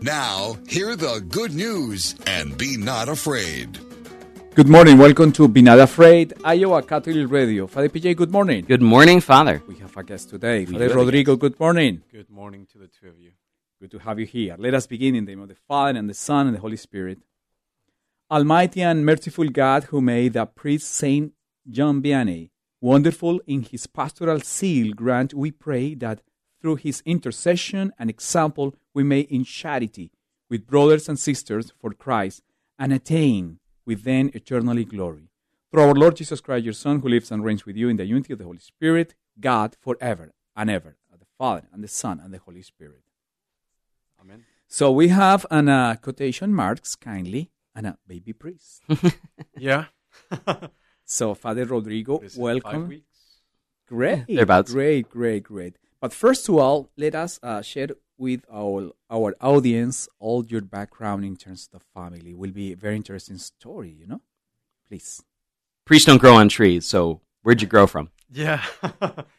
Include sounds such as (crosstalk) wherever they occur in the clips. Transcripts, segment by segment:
Now, hear the good news and be not afraid. Good morning. Welcome to Be Not Afraid, Iowa Catholic Radio. Father PJ, good morning. Good morning, Father. We have a guest today. We Father do have Rodrigo, good morning. Good morning to the two of you. Good to have you here. Let us begin in the name of the Father, and the Son, and the Holy Spirit. Almighty and merciful God, who made the priest Saint John Vianney wonderful in his pastoral zeal, grant, we pray, that through his intercession and example we may in charity with brothers and sisters for Christ and attain with them eternally glory. Through our Lord Jesus Christ, your Son, who lives and reigns with you in the unity of the Holy Spirit, God forever and ever. The Father and the Son and the Holy Spirit. Amen. So we have an uh, quotation marks kindly and a baby priest. (laughs) Yeah. so Father Rodrigo, This is Five welcome. weeks. Great, Thereabouts. great, great, great. But first of all, let us uh, share with our our audience all your background in terms of the family. Will be a very interesting story, you know. Please. Priests don't grow on trees, so where'd you grow from? Yeah.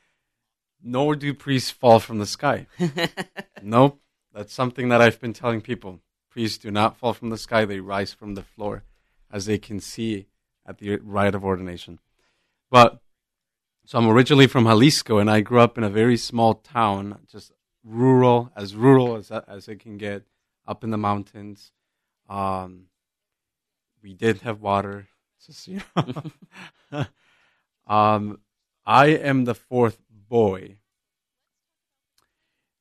(laughs) Nor do priests fall from the sky. (laughs) nope. That's something that I've been telling people. Priests do not fall from the sky, they rise from the floor, as they can see at the rite of ordination. But, so I'm originally from Jalisco, and I grew up in a very small town, just rural, as rural as, as it can get, up in the mountains. Um, we did have water. Just, you know. (laughs) um, I am the fourth boy.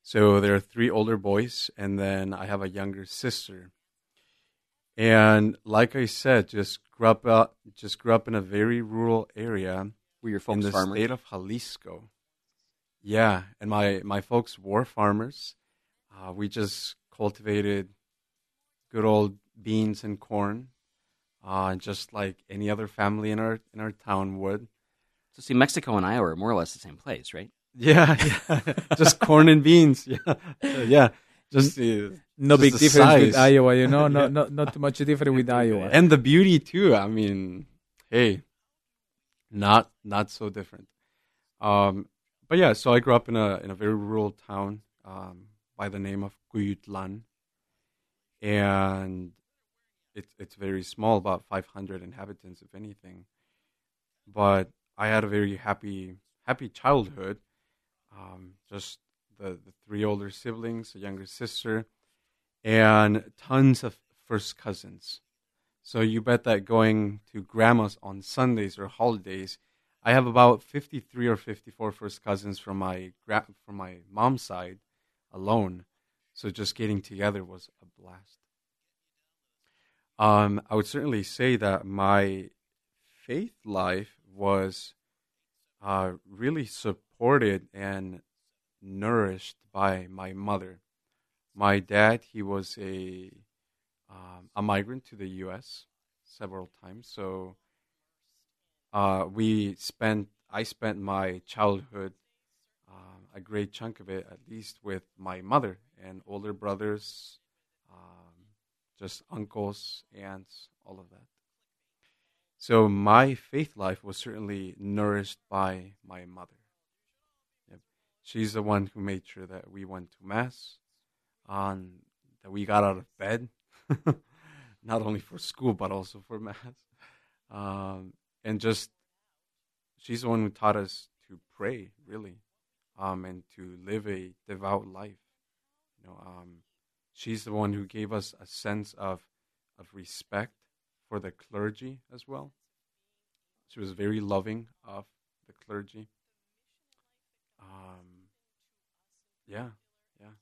So there are three older boys, and then I have a younger sister. And like I said, just grew up, uh, just grew up in a very rural area Were your in folks the farmers? state of Jalisco. Yeah, and my my folks were farmers. Uh, we just cultivated good old beans and corn, uh, just like any other family in our in our town would. so see, Mexico and Iowa are more or less the same place, right? Yeah, (laughs) yeah. just corn and beans. Yeah, yeah. Just uh, No Just big the difference with. Iowa, you know. No, (laughs) Yeah. not not too much different with (laughs) Iowa. and the beauty too. I mean, hey, not not so different. Um, but yeah, so I grew up in a in a very rural town um, by the name of Cuyutlan, and it's it's very small, about 500 inhabitants, if anything. But I had a very happy happy childhood. Um, just the the three older siblings, a younger sister, and tons of first cousins. So you bet that going to grandma's on Sundays or holidays, I have about 53 or 54 first cousins from my gra- from my mom's side alone. So just getting together was a blast. Um, I would certainly say that my faith life was uh, really supported and nourished by my mother. My dad, he was a um, a migrant to the U.S. several times, so uh, we spent. I spent my childhood, um, a great chunk of it, at least, with my mother and older brothers, um, just uncles, aunts, all of that. So my faith life was certainly nourished by my mother. She's the one who made sure that we went to mass, um, that we got out of bed, (laughs) not only for school but also for mass, um, and just she's the one who taught us to pray, really, um, and to live a devout life. You know, um, she's the one who gave us a sense of of respect for the clergy as well. She was very loving of the clergy. Um, yeah, yeah,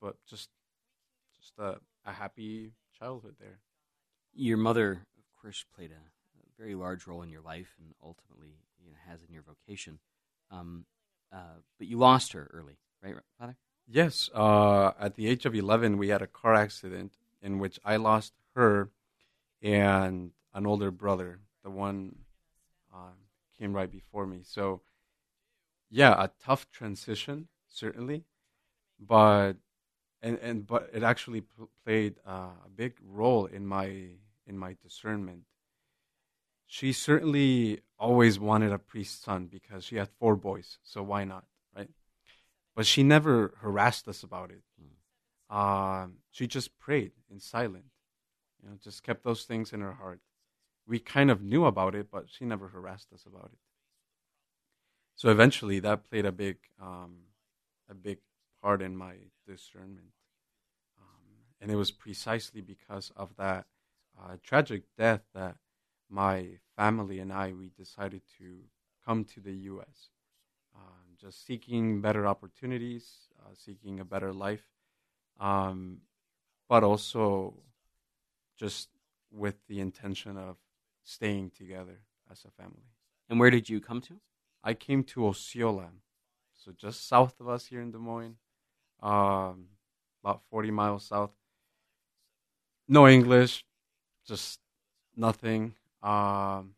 but just just a, a happy childhood there. Your mother, of course, played a, a very large role in your life, and ultimately, you know, has in your vocation. Um, uh, but you lost her early, right, Father? Yes, uh, at the age of 11, we had a car accident in which I lost her and an older brother. The one um, came right before me. So, yeah, a tough transition, certainly, but and and but it actually played uh, a big role in my in my discernment. She certainly always wanted a priest's son because she had four boys, so why not, right? But she never harassed us about it. um, she just prayed in silence. You know, just kept those things in her heart. We kind of knew about it, but she never harassed us about it. So eventually, that played a big, um, a big in my discernment, um, and it was precisely because of that uh, tragic death that my family and I we decided to come to the U.S. Um, just seeking better opportunities, uh, seeking a better life, um, but also just with the intention of staying together as a family. And where did you come to? I came to Osceola, so just south of us here in Des Moines, um, about 40 miles south. No English, just nothing. Um,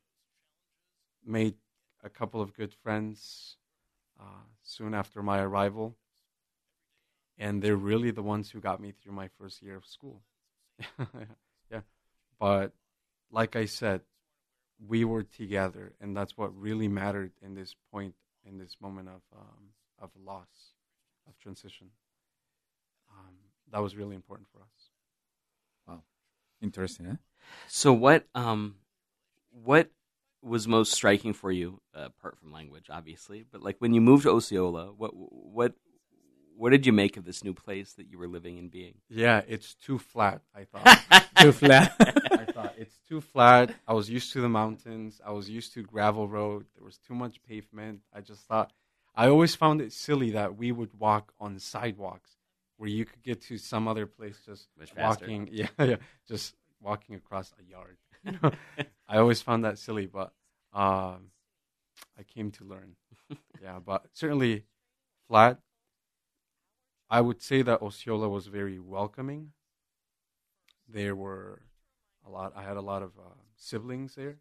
made a couple of good friends uh, soon after my arrival, and they're really the ones who got me through my first year of school. (laughs) yeah, but like I said, we were together, and that's what really mattered in this point, in this moment of um, of loss, of transition. Um, that was really important for us. Wow, interesting. Eh? So what um what was most striking for you, uh, apart from language, obviously, but like when you moved to Osceola, what what what did you make of this new place that you were living and being? Yeah, it's too flat. I thought (laughs) Too flat. (laughs) I thought it's too flat. I was used to the mountains. I was used to gravel road. There was too much pavement. I just thought I always found it silly that we would walk on sidewalks where you could get to some other place just Much faster. walking. (laughs) Yeah, yeah, just walking across a yard. (laughs) You know? (laughs) I always found that silly, but um, I came to learn. yeah, but certainly flat. I would say that Osceola was very welcoming. There were a lot. I had a lot of uh, siblings there,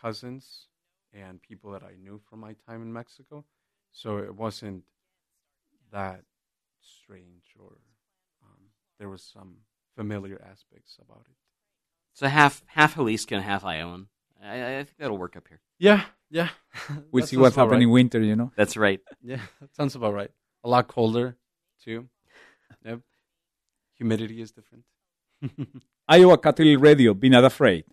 cousins, and people that I knew from my time in Mexico. So it wasn't that strange, or um, there was some familiar aspects about it. So half half Jalisco and half Iowan. I, I think that'll work up here. Yeah, yeah. (laughs) we'll see sounds what's about happening in right. winter, you know. That's right. Yeah, (laughs) that sounds about right. A lot colder too. Yep. Humidity is different. (laughs) Iowa Catholic Radio, be not afraid.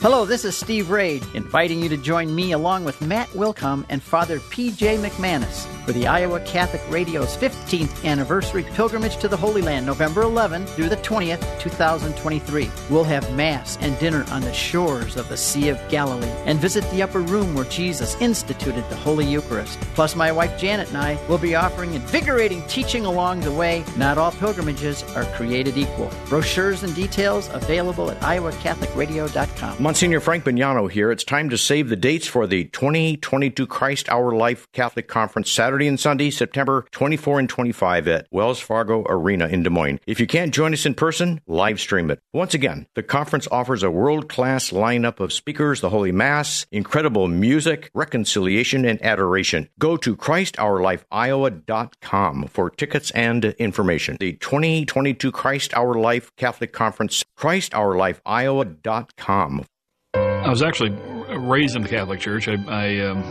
Hello, this is Steve Ray, inviting you to join me along with Matt Wilcom and Father P.J. McManus for the Iowa Catholic Radio's 15th anniversary pilgrimage to the Holy Land, November 11 through the 20th, 2023. We'll have Mass and dinner on the shores of the Sea of Galilee and visit the upper room where Jesus instituted the Holy Eucharist. Plus, my wife Janet and I will be offering invigorating teaching along the way. Not all pilgrimages are created equal. Brochures and details available at iowacatholicradio.com. Monsignor Frank Bognanno here. It's time to save the dates for the 2022 Christ Our Life Catholic Conference Saturday and Sunday, September 24 and 25 at Wells Fargo Arena in Des Moines. If you can't join us in person, live stream it. Once again, the conference offers a world class lineup of speakers, the Holy Mass, incredible music, reconciliation, and adoration. Go to ChristOurLifeIowa.com for tickets and information. The 2022 Christ Our Life Catholic Conference, ChristOurLifeIowa.com. I was actually raised in the Catholic Church. I, I um,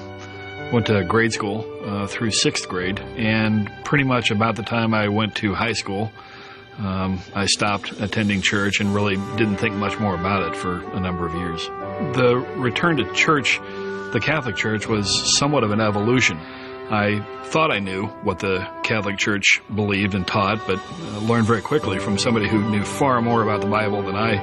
went to grade school uh, through sixth grade, and pretty much about the time I went to high school, um, I stopped attending church and really didn't think much more about it for a number of years. The return to church, the Catholic Church, was somewhat of an evolution. I thought I knew what the Catholic Church believed and taught, but uh, learned very quickly from somebody who knew far more about the Bible than I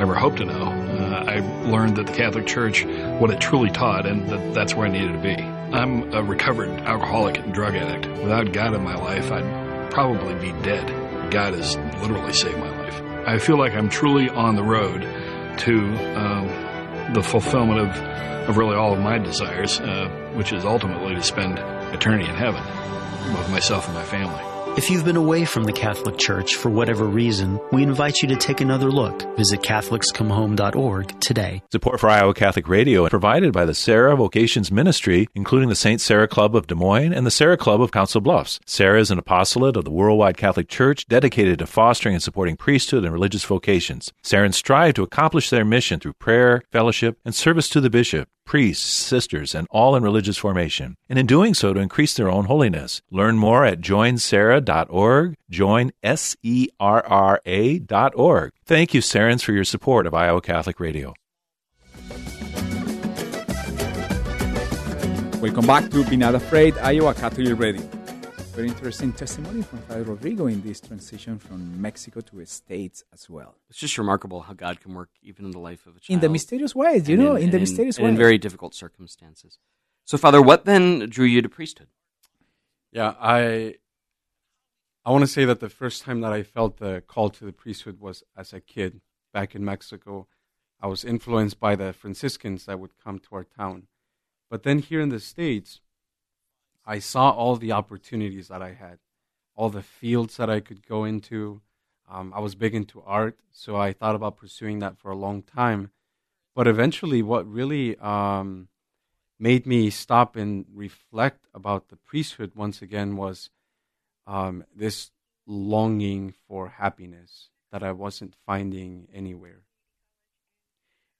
ever hoped to know. Uh, I learned that the Catholic Church, what it truly taught, and that that's where I needed to be. I'm a recovered alcoholic and drug addict. Without God in my life, I'd probably be dead. God has literally saved my life. I feel like I'm truly on the road to um, the fulfillment of, of really all of my desires, uh, which is ultimately to spend eternity in heaven with myself and my family. If you've been away from the Catholic Church for whatever reason, we invite you to take another look. Visit CatholicsComeHome.org today. Support for Iowa Catholic Radio is provided by the Serra Vocations Ministry, including the St. Serra Club of Des Moines and the Serra Club of Council Bluffs. Serra is an apostolate of the Worldwide Catholic Church dedicated to fostering and supporting priesthood and religious vocations. Serras strive to accomplish their mission through prayer, fellowship, and service to the bishop. Priests, sisters, and all in religious formation, and in doing so to increase their own holiness. Learn more at joinserra.org, join S-E-R-R-A dot org. Thank you, Serrans, for your support of Iowa Catholic Radio. Welcome back to Be Not Afraid, Iowa Catholic Radio. Very interesting testimony from Father Rodrigo in this transition from Mexico to the States as well. It's just remarkable how God can work even in the life of a child. In the mysterious ways, you And know, in, in, the mysterious and ways. in very difficult circumstances. So, Father, what then drew you to priesthood? Yeah, I I want to say that the first time that I felt the call to the priesthood was as a kid back in Mexico. I was influenced by the Franciscans that would come to our town. But then here in the States, I saw all the opportunities that I had, all the fields that I could go into. Um, I was big into art, so I thought about pursuing that for a long time. But eventually, what really um, made me stop and reflect about the priesthood once again was um, this longing for happiness that I wasn't finding anywhere.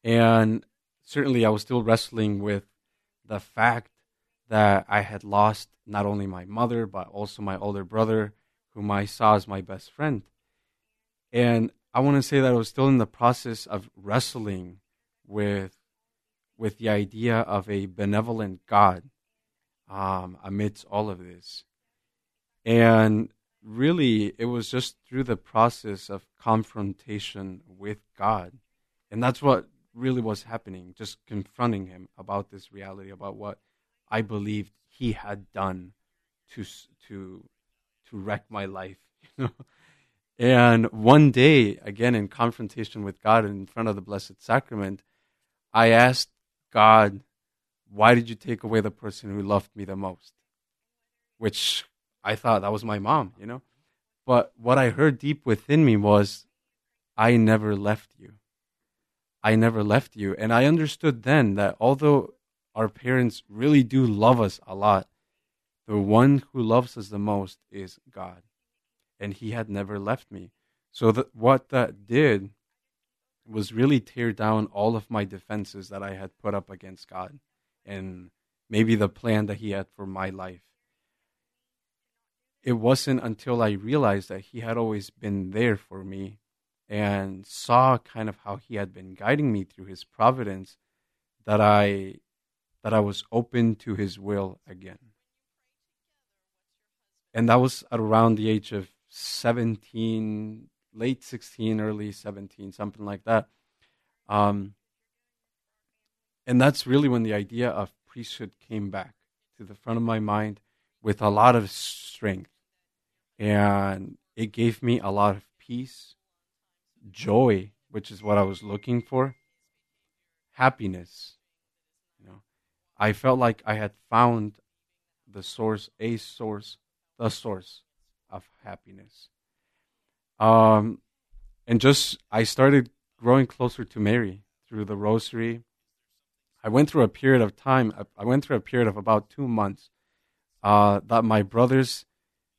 And certainly, I was still wrestling with the fact that I had lost not only my mother, but also my older brother, whom I saw as my best friend. And I want to say that I was still in the process of wrestling with, with the idea of a benevolent God um, amidst all of this. And really, it was just through the process of confrontation with God. And that's what really was happening, just confronting him about this reality, about what I believed he had done to to to wreck my life, (laughs) you know. And one day, again in confrontation with God in front of the Blessed Sacrament, I asked God, "Why did you take away the person who loved me the most?" Which I thought that was my mom, you know. But what I heard deep within me was, "I never left you." I never left you. And I understood then that although our parents really do love us a lot, the one who loves us the most is God. And He had never left me. So that what that did was really tear down all of my defenses that I had put up against God and maybe the plan that He had for my life. It wasn't until I realized that He had always been there for me and saw kind of how he had been guiding me through his providence that I that I was open to his will again. And that was around the age of 17, late 16, early 17, something like that. Um, and that's really when the idea of priesthood came back to the front of my mind with a lot of strength. And it gave me a lot of peace joy, which is what I was looking for, happiness. I felt like I had found the source, a source, the source of happiness. Um, and just I started growing closer to Mary through the Rosary. I went through a period of time. I went through a period of about two months uh, that my brothers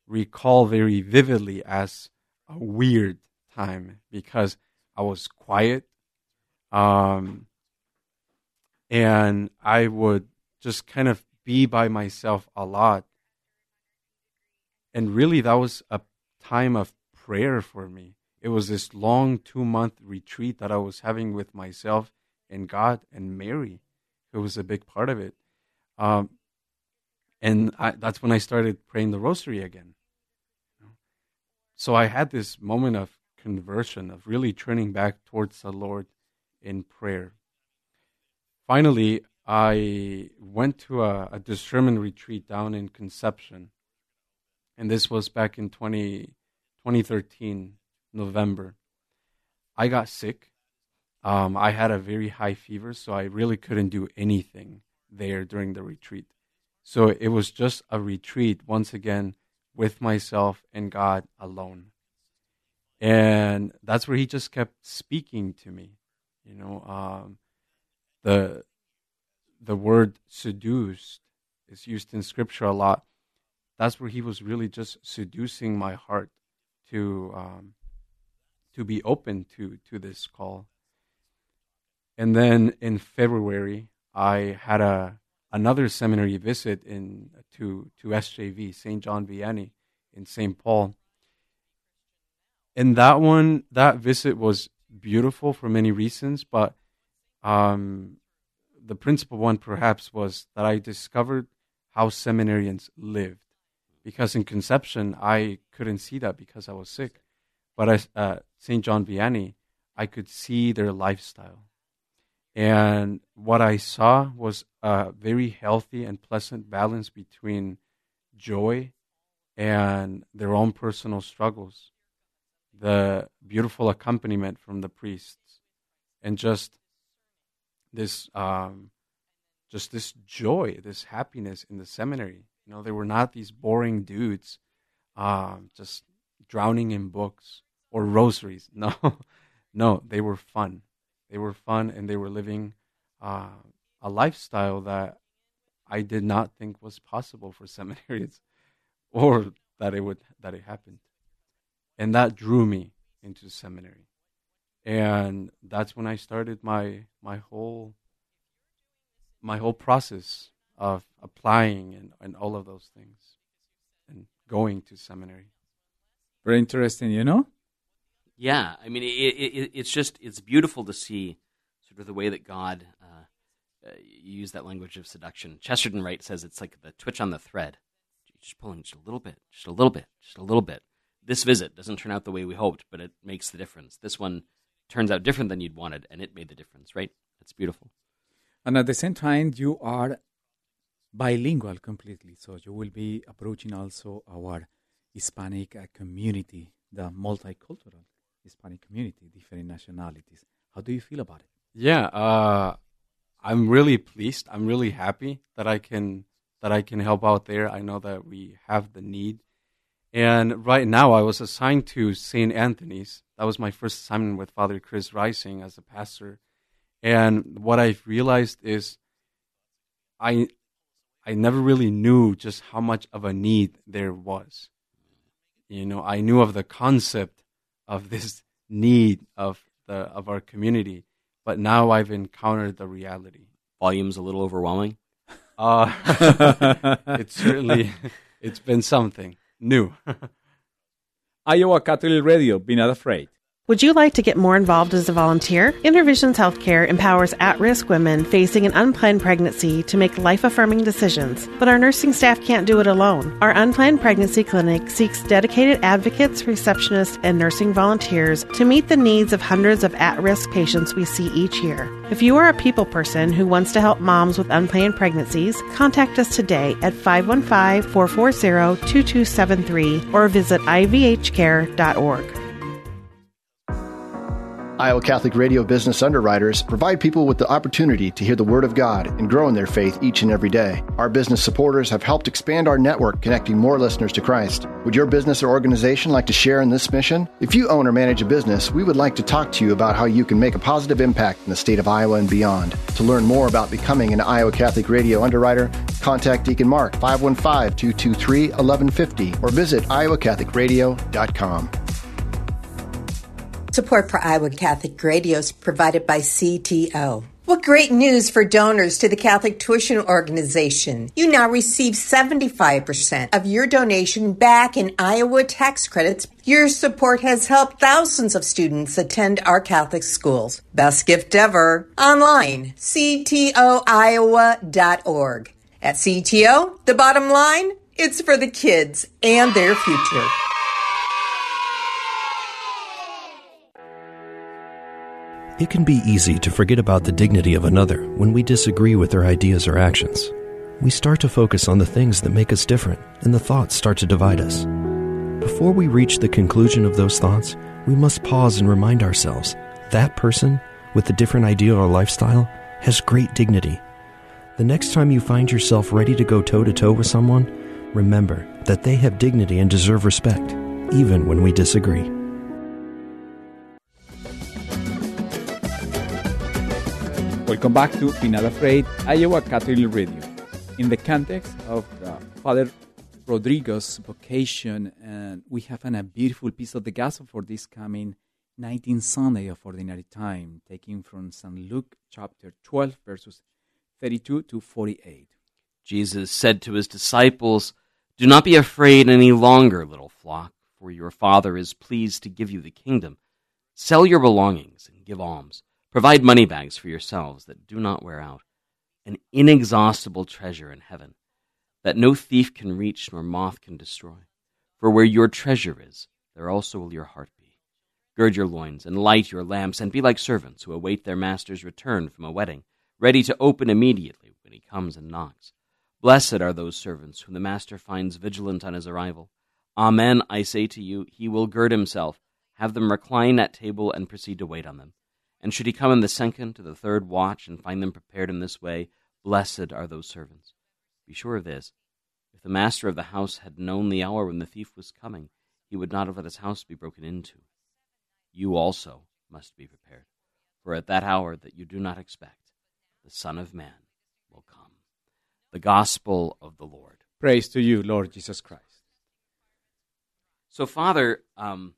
recall very vividly as a weird time because I was quiet. Um, and I would just kind of be by myself a lot. And really, that was a time of prayer for me. It was this long two month retreat that I was having with myself and God and Mary, who was a big part of it. Um, and I, that's when I started praying the rosary again. So I had this moment of conversion, of really turning back towards the Lord in prayer. Finally, I went to a, a discernment retreat down in Conception. And this was back in 20, 2013, November. I got sick. Um, I had a very high fever, so I really couldn't do anything there during the retreat. So it was just a retreat, once again, with myself and God alone and that's where he just kept speaking to me you know um, the the word seduced is used in scripture a lot that's where he was really just seducing my heart to um, to be open to to this call and then in february I had a another seminary visit in to to SJV St. John Vianney in St. Paul. And that one, that visit was beautiful for many reasons, but um, the principal one perhaps was that I discovered how seminarians lived. Because in conception, I couldn't see that because I was sick. But at uh, St. John Vianney, I could see their lifestyle. And what I saw was a very healthy and pleasant balance between joy and their own personal struggles, the beautiful accompaniment from the priests, and just this, um, just this joy, this happiness in the seminary. You know, they were not these boring dudes, um, just drowning in books or rosaries. (laughs) No, no, they were fun. They were fun, and they were living uh, a lifestyle that I did not think was possible for (laughs) seminarians, or that it would that it happened, and that drew me into seminary, and that's when I started my my whole my whole process of applying and, and all of those things, and going to seminary. Very interesting, you know. Yeah, I mean, it, it, it's just it's beautiful to see sort of the way that God uh, uh, used that language of seduction. Chesterton Wright says it's like the twitch on the thread, just pulling just a little bit, just a little bit, just a little bit. This visit doesn't turn out the way we hoped, but it makes the difference. This one turns out different than you'd wanted, and it made the difference. Right? That's beautiful. And at the same time, you are bilingual completely, so you will be approaching also our Hispanic uh, community, the multicultural Hispanic community, different nationalities. How do you feel about it? Yeah, uh, I'm really pleased. I'm really happy that I can that I can help out there. I know that we have the need, and right now I was assigned to St. Anthony's. That was my first assignment with Father Chris Rising as a pastor, and what I've realized is, I I never really knew just how much of a need there was. You know, I knew of the concept of (laughs) this need of the of our community, but now I've encountered the reality. Volume's a little overwhelming. Uh, (laughs) it's certainly (laughs) it's been something new. (laughs) Iowa Catholic Radio, be not afraid. Would you like to get more involved as a volunteer? InnerVisions Healthcare empowers at risk women facing an unplanned pregnancy to make life affirming decisions, but our nursing staff can't do it alone. Our unplanned pregnancy clinic seeks dedicated advocates, receptionists, and nursing volunteers to meet the needs of hundreds of at risk patients we see each year. If you are a people person who wants to help moms with unplanned pregnancies, contact us today at 515 440 2273 or visit ivhcare.org. Iowa Catholic Radio Business Underwriters provide people with the opportunity to hear the Word of God and grow in their faith each and every day. Our business supporters have helped expand our network, connecting more listeners to Christ. Would your business or organization like to share in this mission? If you own or manage a business, we would like to talk to you about how you can make a positive impact in the state of Iowa and beyond. To learn more about becoming an Iowa Catholic Radio underwriter, contact Deacon Mark 515 223 1150 or visit iowacatholicradio.com. Support for Iowa Catholic Radio is provided by CTO. What great news for donors to the Catholic Tuition Organization. You now receive 75% of your donation back in Iowa tax credits. Your support has helped thousands of students attend our Catholic schools. Best gift ever. Online, ctoiowa.org. At CTO, the bottom line, it's for the kids and their future. It can be easy to forget about the dignity of another when we disagree with their ideas or actions. We start to focus on the things that make us different, and the thoughts start to divide us. Before we reach the conclusion of those thoughts, we must pause and remind ourselves that person with a different idea or lifestyle has great dignity. The next time you find yourself ready to go toe to toe with someone, remember that they have dignity and deserve respect, even when we disagree. Welcome back to Not Afraid, Iowa Catholic Radio. In the context of uh, Father Rodrigo's vocation, and we have an, a beautiful piece of the gospel for this coming 19th Sunday of Ordinary Time, taken from St. Luke chapter 12, verses 32 to 48. Jesus said to his disciples, Do not be afraid any longer, little flock, for your Father is pleased to give you the kingdom. Sell your belongings and give alms. Provide money bags for yourselves that do not wear out, an inexhaustible treasure in heaven, that no thief can reach nor moth can destroy. For where your treasure is, there also will your heart be. Gird your loins and light your lamps, and be like servants who await their master's return from a wedding, ready to open immediately when he comes and knocks. Blessed are those servants whom the master finds vigilant on his arrival. Amen, I say to you, he will gird himself, have them recline at table, and proceed to wait on them. And should he come in the second to the third watch and find them prepared in this way, blessed are those servants. Be sure of this if the master of the house had known the hour when the thief was coming, he would not have let his house be broken into. You also must be prepared, for at that hour that you do not expect, the Son of Man will come. The Gospel of the Lord. Praise to you, Lord Jesus Christ. So, Father, um,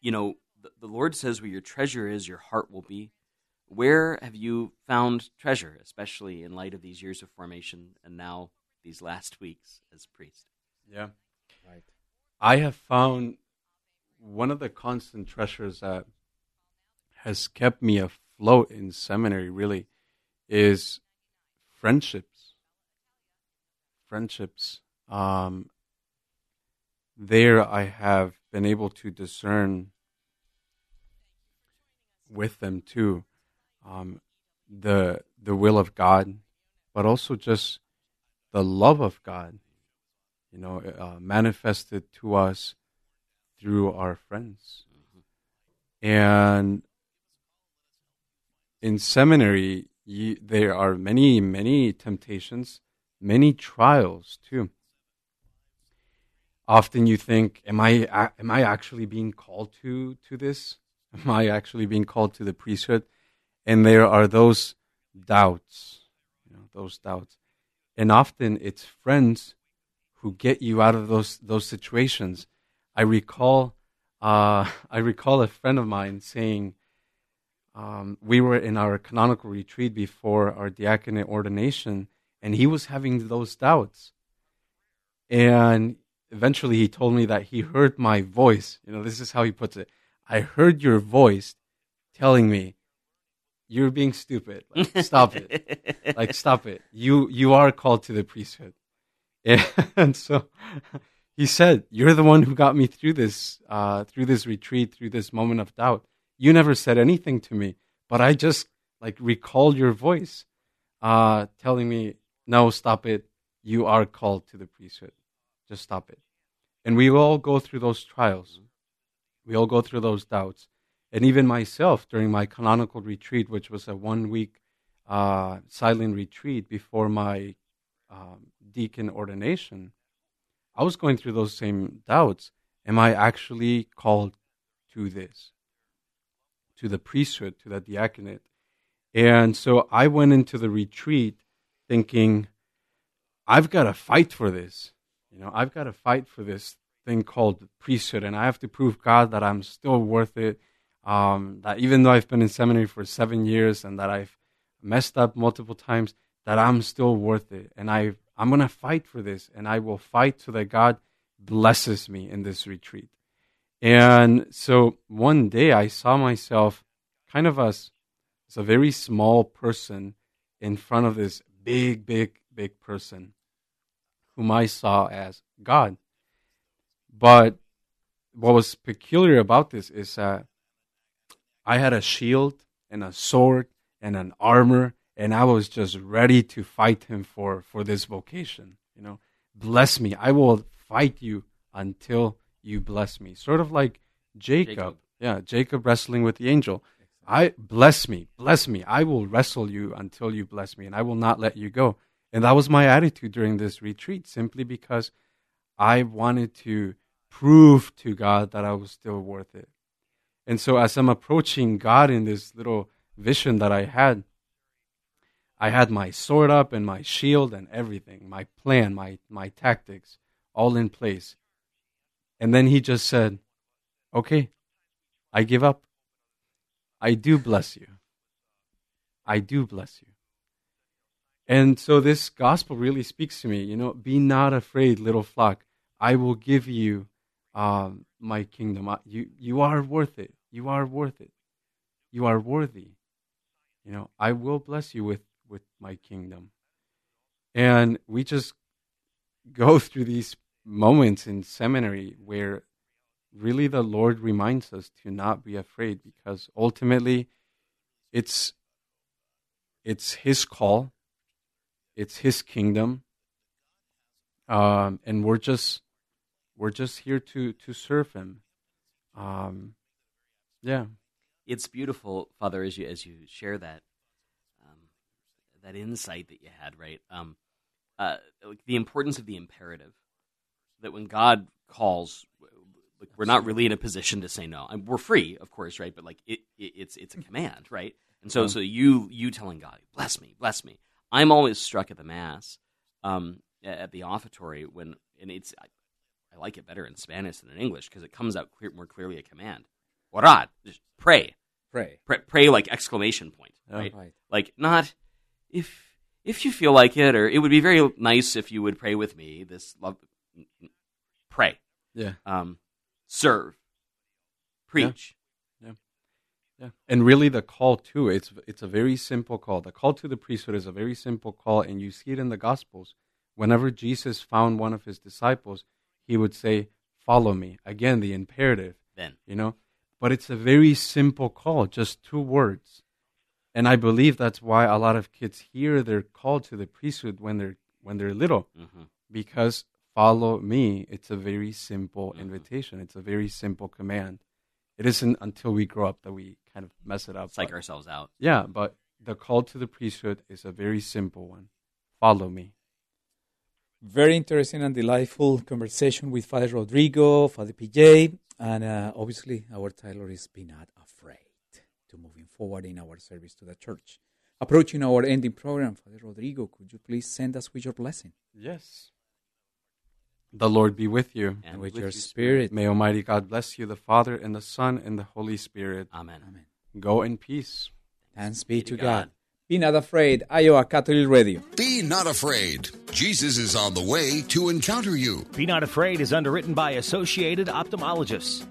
you know, the, the Lord says where your treasure is, your heart will be. Where have you found treasure, especially in light of these years of formation and now these last weeks as priest? Yeah. Right. I have found one of the constant treasures that has kept me afloat in seminary really is friendships. Friendships. Um, there I have been able to discern with them too um, the the will of God, but also just the love of God, you know, uh, manifested to us through our friends. And in seminary, you, there are many, many temptations, many trials too. Often you think, "Am I am I actually being called to to this? (laughs) Am I actually being called to the priesthood?" And there are those doubts, you know, those doubts, and often it's friends who get you out of those those situations. I recall, uh, (laughs) I recall a friend of mine saying, um, we were in our canonical retreat before our diaconate ordination, and he was having those doubts. And eventually he told me that he heard my voice. You know, this is how he puts it. I heard your voice telling me, you're being stupid. Like, stop it. (laughs) Like, stop it. You, you are called to the priesthood. (laughs) And so he said, you're the one who got me through this, uh, through this retreat, through this moment of doubt. You never said anything to me, but I just like recalled your voice, uh, telling me, no, stop it. You are called to the priesthood. Just stop it. And we all go through those trials. We all go through those doubts. And even myself, during my canonical retreat, which was a one week uh, silent retreat before my um, deacon ordination, I was going through those same doubts. Am I actually called to this? To the priesthood, to the diaconate? And so I went into the retreat thinking, I've got to fight for this. You know, I've got to fight for this thing called priesthood, and I have to prove God that I'm still worth it. Um, that even though I've been in seminary for seven years and that I've messed up multiple times, that I'm still worth it, and I I'm gonna fight for this, and I will fight so that God blesses me in this retreat. And so one day I saw myself kind of as, as a very small person in front of this big, big, big person whom I saw as God. But what was peculiar about this is that I had a shield and a sword and an armor, and I was just ready to fight him for, for this vocation. You know, bless me. I will fight you until you bless me. Sort of like Jacob. Jacob. Yeah, Jacob wrestling with the angel. I bless me, bless me. I will wrestle you until you bless me, and I will not let you go. And that was my attitude during this retreat, simply because I wanted to prove to God that I was still worth it. And so, as I'm approaching God in this little vision that I had, I had my sword up and my shield and everything, my plan, my, my tactics, all in place. And then he just said, Okay, I give up. I do bless you. I do bless you. And so this gospel really speaks to me. You know, be not afraid, little flock. I will give you um, my kingdom. You, you are worth it. You are worth it. You are worthy. You know, I will bless you with, with my kingdom. And we just go (laughs) through these moments in seminary where really the Lord reminds us to not be afraid because ultimately it's it's his call it's his kingdom um, and we're just we're just here to to serve him um, yeah it's beautiful father as you as you share that um, that insight that you had right um, uh, the importance of the imperative that when god calls like we're not really in a position to say no. we're free, of course, right? But like it, it it's it's a command, right? And so so you you telling God, bless me, bless me. I'm always struck at the mass, um, at the offertory when and it's I, like it better in Spanish than in English because it comes out clear, more clearly a command. Orad, just pray, pray, pray, pray like exclamation point, right? right? Like not if if you feel like it, or it would be very nice if you would pray with me. This love, pray, yeah. Um, serve, preach. Yeah. yeah. yeah. And really the call too, it's it's a very simple call. The call to the priesthood is a very simple call and you see it in the gospels. Whenever Jesus found one of his disciples, he would say, "Follow me." Again, the imperative. Then. You know, but it's a very simple call, just two words. And I believe that's why a lot of kids hear their call to the priesthood when they're when they're little. Mm-hmm. Because follow me, it's a very simple mm-hmm. invitation. It's a very simple command. It isn't until we grow up that we kind of mess it up. Psych ourselves out. Yeah, but the call to the priesthood is a very simple one. Follow me. Very interesting and delightful conversation with Father Rodrigo, Father PJ, and uh, obviously our title is Be Not Afraid to moving forward in our service to the church. Approaching our ending program, Father Rodrigo, could you please send us with your blessing? Yes. The Lord be with you. And with, with your spirit. May Almighty God bless you, the Father, and the Son, and the Holy Spirit. Amen. Amen. Go in peace. Thanks be to God. God. Be not afraid. Iowa Catholic Radio. Be not afraid. Jesus is on the way to encounter you. Be not afraid is underwritten by Associated Ophthalmologists.